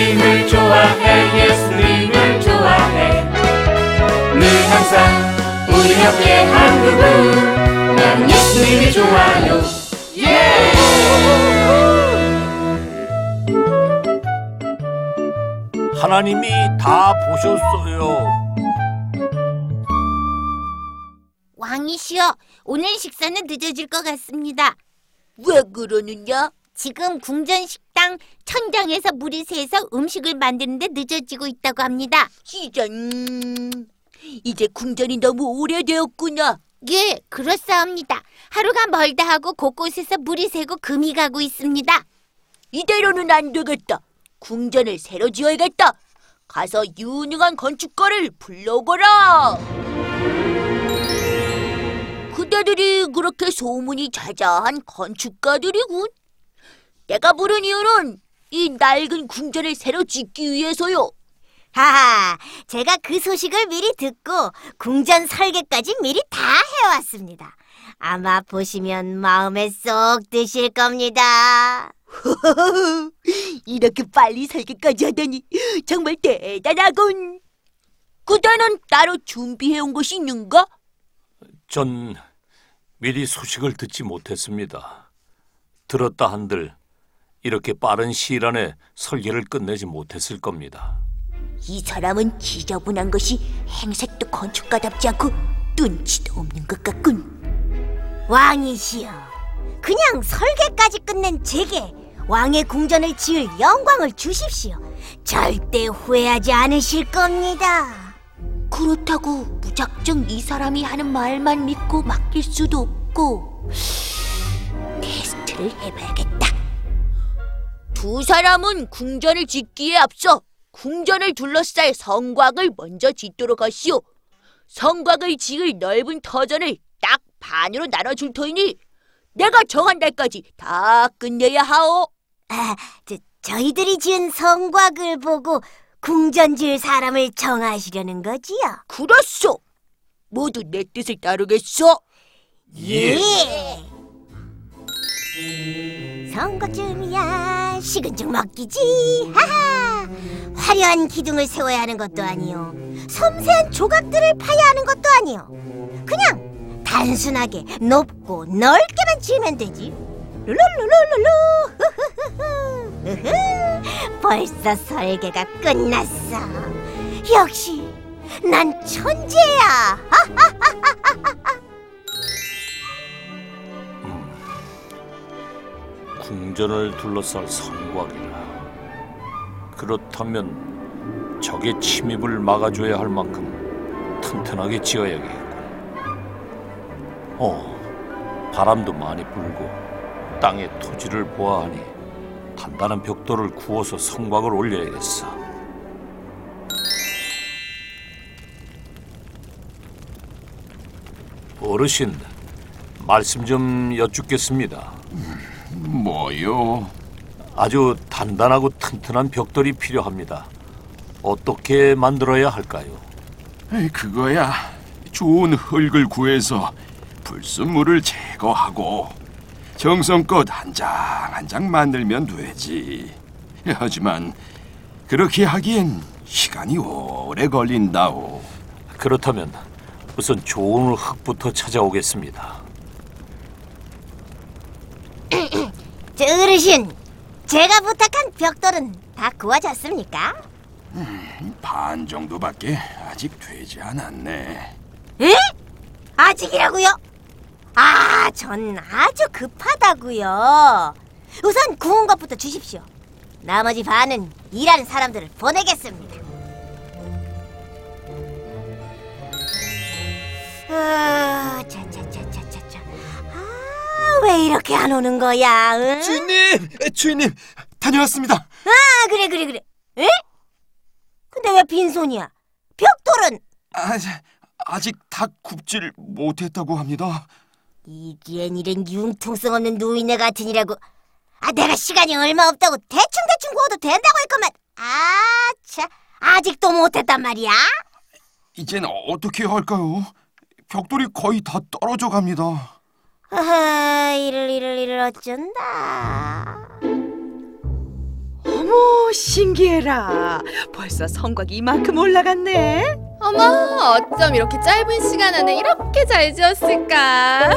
예수님을 좋아해 예수님을 좋아해 늘 항상 우리 옆에 한 그분 난 예수님이 좋아요 예! 하나님이 다 보셨어요. 왕이시여, 오늘 식사는 늦어질 것 같습니다. 왜 그러느냐? 지금 궁전 식 당 천장에서 물이 새서 음식을 만드는데 늦어지고 있다고 합니다. 이전 이제 궁전이 너무 오래되었구나. 예, 그렇사옵니다. 하루가 멀다 하고 곳곳에서 물이 새고 금이 가고 있습니다. 이대로는 안 되겠다. 궁전을 새로 지어야겠다. 가서 유능한 건축가를 불러오거라. 그대들이 그렇게 소문이 자자한 건축가들이군. 내가 부른 이유는 이 낡은 궁전을 새로 짓기 위해서요. 하하, 제가 그 소식을 미리 듣고 궁전 설계까지 미리 다 해왔습니다. 아마 보시면 마음에 쏙 드실 겁니다. 이렇게 빨리 설계까지 하다니 정말 대단하군. 그대는 따로 준비해온 것이 있는가? 전 미리 소식을 듣지 못했습니다. 들었다 한들 이렇게 빠른 시일 안에 설계를 끝내지 못했을 겁니다. 이 사람은 지저분한 것이 행색도 건축가답지 않고 눈치도 없는 것 같군. 왕이시여, 그냥 설계까지 끝낸 제게 왕의 궁전을 지을 영광을 주십시오. 절대 후회하지 않으실 겁니다. 그렇다고 무작정 이 사람이 하는 말만 믿고 맡길 수도 없고 테스트를 해봐야겠다. 두 사람은 궁전을 짓기에 앞서 궁전을 둘러쌀 성곽을 먼저 짓도록 하시오. 성곽을 지을 넓은 터전을 딱 반으로 나눠줄 터이니 내가 정한 날까지 다 끝내야 하오. 아, 저, 저희들이 지은 성곽을 보고 궁전 지을 사람을 정하시려는 거지요? 그렇소. 모두 내 뜻을 따르겠소. 예. 선거쯤이야 식은 죽 먹기지. 하하. 화려한 기둥을 세워야 하는 것도 아니요. 섬세한 조각들을 파야 하는 것도 아니요. 그냥 단순하게 높고 넓게만 지으면 되지. 룰루루루루. 벌써 설계가 끝났어. 역시 난 천재야 궁전을 둘러쌀 성곽이라. 그렇다면 적의 침입을 막아줘야 할 만큼 튼튼하게 지어야겠군. 어, 바람도 많이 불고 땅의 토지를 보아하니 단단한 벽돌을 구워서 성곽을 올려야겠어. 어르신, 말씀 좀 여쭙겠습니다. 뭐요? 아주 단단하고 튼튼한 벽돌이 필요합니다. 어떻게 만들어야 할까요? 에이, 그거야. 좋은 흙을 구해서 불순물을 제거하고 정성껏 한장 한 장 만들면 되지. 하지만 그렇게 하기엔 시간이 오래 걸린다오. 그렇다면 우선 좋은 흙부터 찾아오겠습니다. 어르신, 제가 부탁한 벽돌은 다 구워졌습니까? 반 정도밖에 아직 되지 않았네. 에? 아직이라고요? 아, 전 아주 급하다고요. 우선 구운 것부터 주십시오. 나머지 반은 일하는 사람들을 보내겠습니다. 아, 차차차차차차. 아, 왜 이렇게 안 오는 거야? 응? 주인님, 주인님 다녀왔습니다. 아, 그래 그래 그래. 에? 근데 왜 빈손이야? 벽돌은 아, 아직 다 굽질 못했다고 합니다. 이기엔 이런 융통성 없는 노인네 같으니라고. 아, 내가 시간이 얼마 없다고 대충 대충 구워도 된다고 했건만. 아, 차, 아직도 못했단 말이야. 이젠 어떻게 할까요? 벽돌이 거의 다 떨어져 갑니다. 아, 이를 이를 이를 어쩐다. 어머 신기해라. 벌써 성곽이 이만큼 올라갔네. 어머, 어쩜 이렇게 짧은 시간 안에 이렇게 잘 지었을까?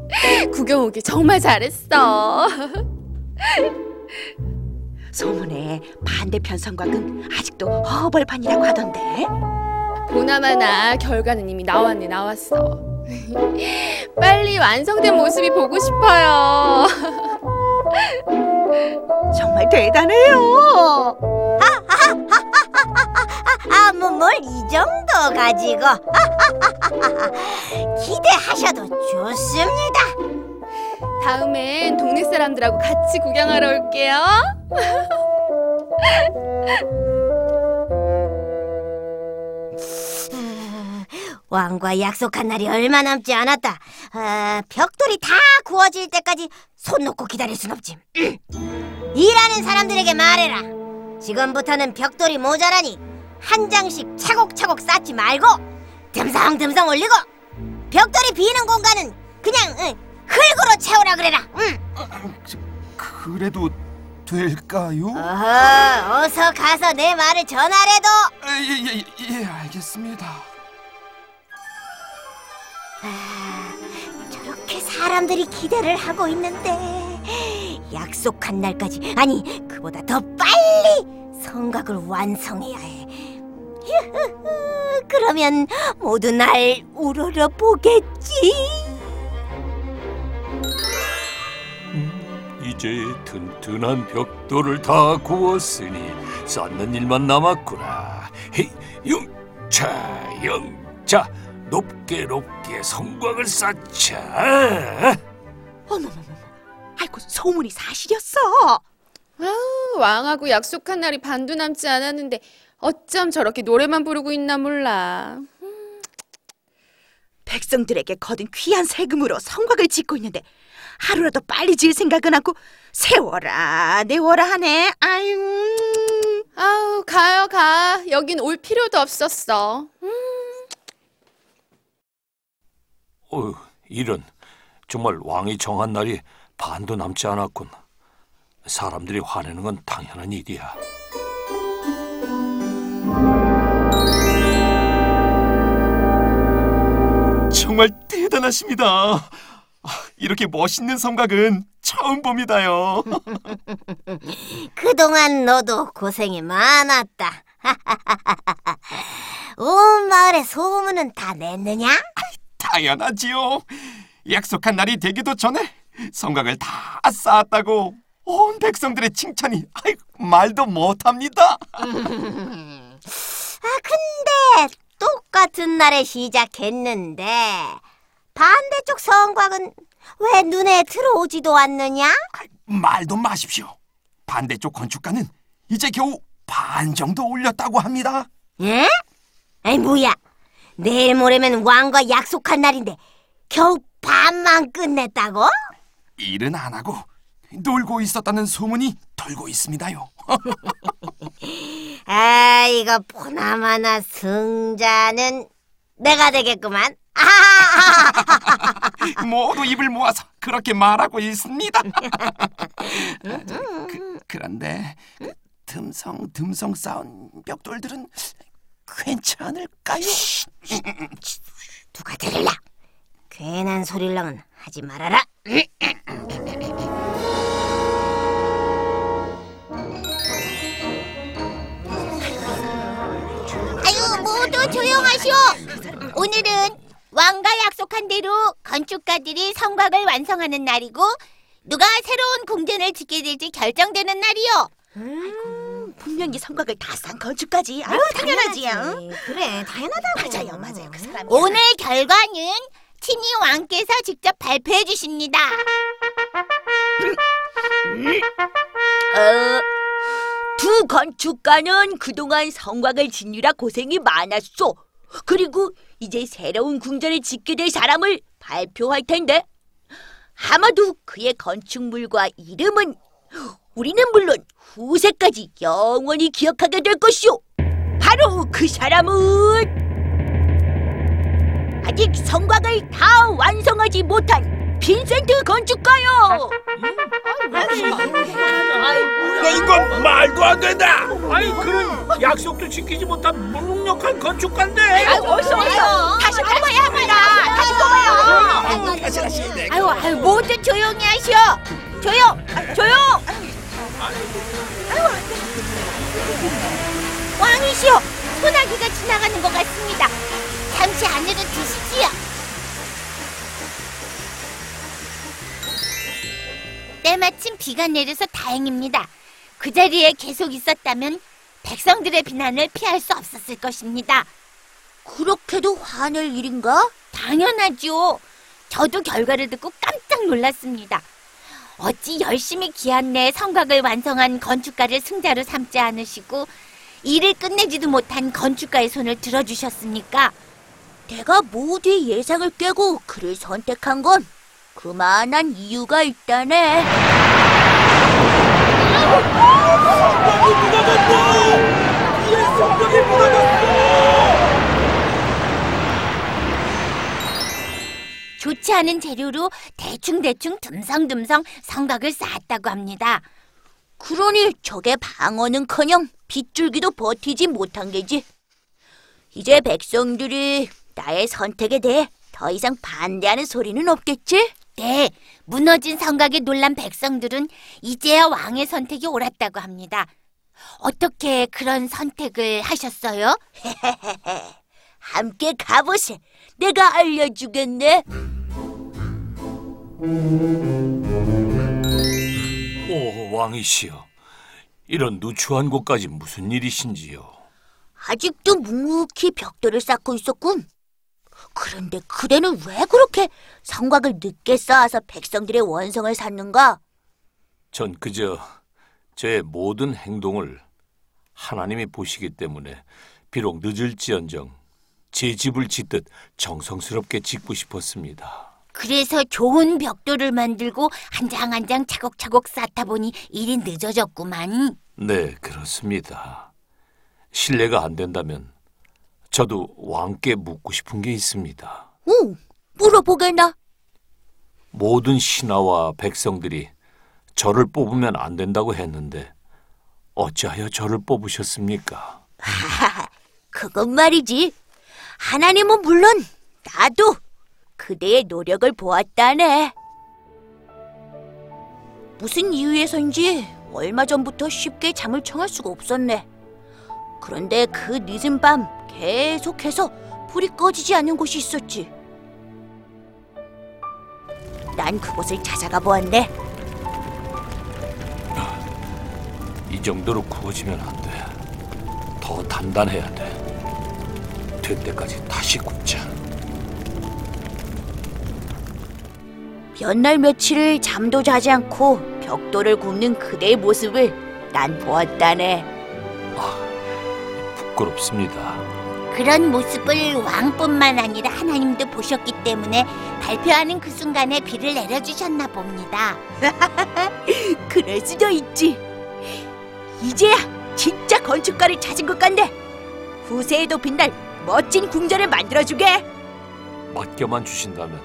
구경 오길 정말 잘했어. 소문에 반대편 성곽은 아직도 허벌판이라고 하던데. 보나마나 결과는 이미 나왔네, 나왔어. 빨리 완성된 모습이 보고 싶어요. 정말 대단해요. 아, 뭐뭘이 정도 가지고 기대하셔도 좋습니다. 다음엔 동네 사람들하고 같이 구경하러 올게요. 왕과 약속한 날이 얼마 남지 않았다. 아, 벽돌이 다 구워질 때까지 손 놓고 기다릴 순 없지. 일하는 사람들에게 말해라. 지금부터는 벽돌이 모자라니 한 장씩 차곡차곡 쌓지 말고 듬성듬성 올리고 벽돌이 비는 공간은 그냥 응, 흙으로 채우라 그래라. 응. 그래도 될까요? 어허, 어서 가서 내 말을 전하래도. 예예예 예, 예, 알겠습니다. 저렇게 사람들이 기대를 하고 있는데 약속한 날까지 아니 그보다 더 빨리 성각을 완성해야 해. 그러면 모두 날 우러러 보겠지. 이제 튼튼한 벽돌을 다 구웠으니 쌓는 일만 남았구나. 헤이, 영차, 영차, 높게 높게 성곽을 쌓자. 어머머머머. 아이고 소문이 사실이었어. 아우, 왕하고 약속한 날이 반도 남지 않았는데 어쩜 저렇게 노래만 부르고 있나 몰라. 백성들에게 거둔 귀한 세금으로 성곽을 짓고 있는데 하루라도 빨리 지을 생각은 하고 세워라 내워라 하네. 아유. 아우, 가요, 가. 여긴 올 필요도 없었어. 어, 이런 정말 왕이 정한 날이 반도 남지 않았군. 사람들이 화내는 건 당연한 일이야. 정말 대단하십니다. 아, 이렇게 멋있는 성곽은 처음 봅니다요. 그동안 너도 고생이 많았다. 온 마을의 소문은 다 냈느냐? 당연하지요. 약속한 날이 되기도 전에 성곽을 다 쌓았다고 온 백성들의 칭찬이 아이, 말도 못합니다. 아 근데 똑같은 날에 시작했는데 반대쪽 성곽은 왜 눈에 들어오지도 않느냐? 말도 마십시오. 반대쪽 건축가는 이제 겨우 반 정도 올렸다고 합니다. 예? 아이 뭐야? 내일 모레면 왕과 약속한 날인데 겨우 반만 끝냈다고? 일은 안 하고 놀고 있었다는 소문이 돌고 있습니다요. 아 이거 보나마나 승자는 내가 되겠구만. 모두 입을 모아서 그렇게 말하고 있습니다. 그, 그 듬성 듬성 쌓은 벽돌들은 괜찮을까요? 누가 들을라? 괜한 소리랑은 하지 말아라. 아유, 모두 조용하시오. 오늘은 왕과 약속한 대로 건축가들이 성곽을 완성하는 날이고 누가 새로운 궁전을 짓게 될지 결정되는 날이요. 분명히 성곽을 다 쌓은 건축까지. 아유 당연하지. 응? 그래 당연하다고. 맞아요 맞아요 그 사람. 오늘 결과는 친히 왕께서 직접 발표해 주십니다. 어, 두 건축가는 그동안 성곽을 짓느라 고생이 많았소. 그리고 이제 새로운 궁전을 짓게 될 사람을 발표할 텐데 아마도 그의 건축물과 이름은 우리는 물론 후세까지 영원히 기억하게 될 것이오. 바로 그 사람은 아직 성곽을 다 완성하지 못한 빈센트 건축가요. 야, 이건 말도 안 된다. 아니 그런 약속도 지키지 못한 무능력한 건축가인데. 어서 어서 다시 뽑아야 합니다. 다시 뽑아요. 아유, 아유, 모두 조용히 하시오. 조용, 조용. 왕이시여, 소나기가 지나가는 것 같습니다. 잠시 안으로 드시지요. 때마침 비가 내려서 다행입니다. 그 자리에 계속 있었다면 백성들의 비난을 피할 수 없었을 것입니다. 그렇게도 화낼 일인가? 당연하죠. 저도 결과를 듣고 깜짝 놀랐습니다. 어찌 열심히 기한 내 성곽을 완성한 건축가를 승자로 삼지 않으시고 일을 끝내지도 못한 건축가의 손을 들어주셨습니까? 내가 모두의 예상을 깨고 그를 선택한 건 그만한 이유가 있다네. 좋지 않은 재료로 대충대충 듬성듬성 성곽을 쌓았다고 합니다. 그러니 적의 방어는커녕 빗줄기도 버티지 못한 게지. 이제 백성들이 나의 선택에 대해 더 이상 반대하는 소리는 없겠지? 네, 무너진 성곽에 놀란 백성들은 이제야 왕의 선택이 옳았다고 합니다. 어떻게 그런 선택을 하셨어요? 함께 가보세. 내가 알려주겠네. 오 왕이시여, 이런 누추한 곳까지 무슨 일이신지요? 아직도 묵묵히 벽돌을 쌓고 있었군. 그런데 그대는 왜 그렇게 성곽을 늦게 쌓아서 백성들의 원성을 샀는가? 전 그저 제 모든 행동을 하나님이 보시기 때문에 비록 늦을지언정 제 집을 짓듯 정성스럽게 짓고 싶었습니다. 그래서 좋은 벽돌을 만들고 한 장 한 장 차곡차곡 쌓다 보니 일이 늦어졌구만. 네, 그렇습니다. 신뢰가 안 된다면 저도 왕께 묻고 싶은 게 있습니다. 응, 물어보게나. 모든 신하와 백성들이 저를 뽑으면 안 된다고 했는데 어찌하여 저를 뽑으셨습니까? 그건 말이지. 하나님은 물론 나도 그대의 노력을 보았다네. 무슨 이유에서인지 얼마 전부터 쉽게 잠을 청할 수가 없었네. 그런데 그 늦은 밤 계속해서 불이 꺼지지 않는 곳이 있었지. 난 그곳을 찾아가 보았네. 이 정도로 구워지면 안 돼. 더 단단해야 돼. 될 때까지 다시 굽자. 몇 날 며칠을 잠도 자지 않고 벽돌을 굽는 그대의 모습을 난 보았다네. 부끄럽습니다. 그런 모습을 왕뿐만 아니라 하나님도 보셨기 때문에 발표하는 그 순간에 비를 내려주셨나 봅니다. 그럴 수도 있지. 이제야 진짜 건축가를 찾은 것 같네. 후세에도 빛날 멋진 궁전을 만들어주게. 맡겨만 주신다면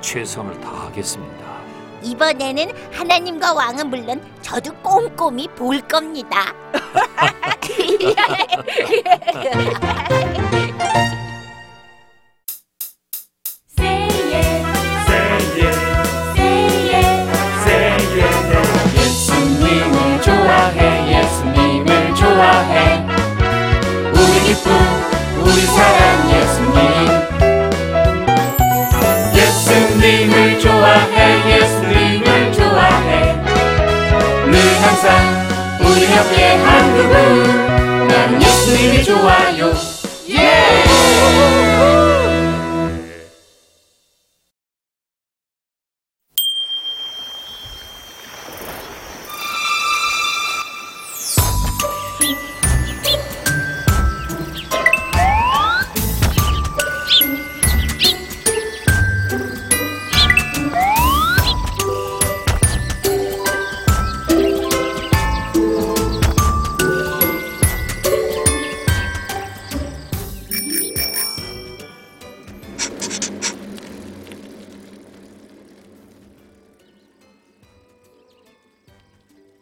최선을 다하겠습니다. 이번에는 하나님과 왕은 물론 저도 꼼꼼히 볼 겁니다. 우리 사랑 예수님. 예수님을 좋아해 예수님을 좋아해. 늘 항상 우리 옆에 한 그분. 나는 예수님이 좋아요. 예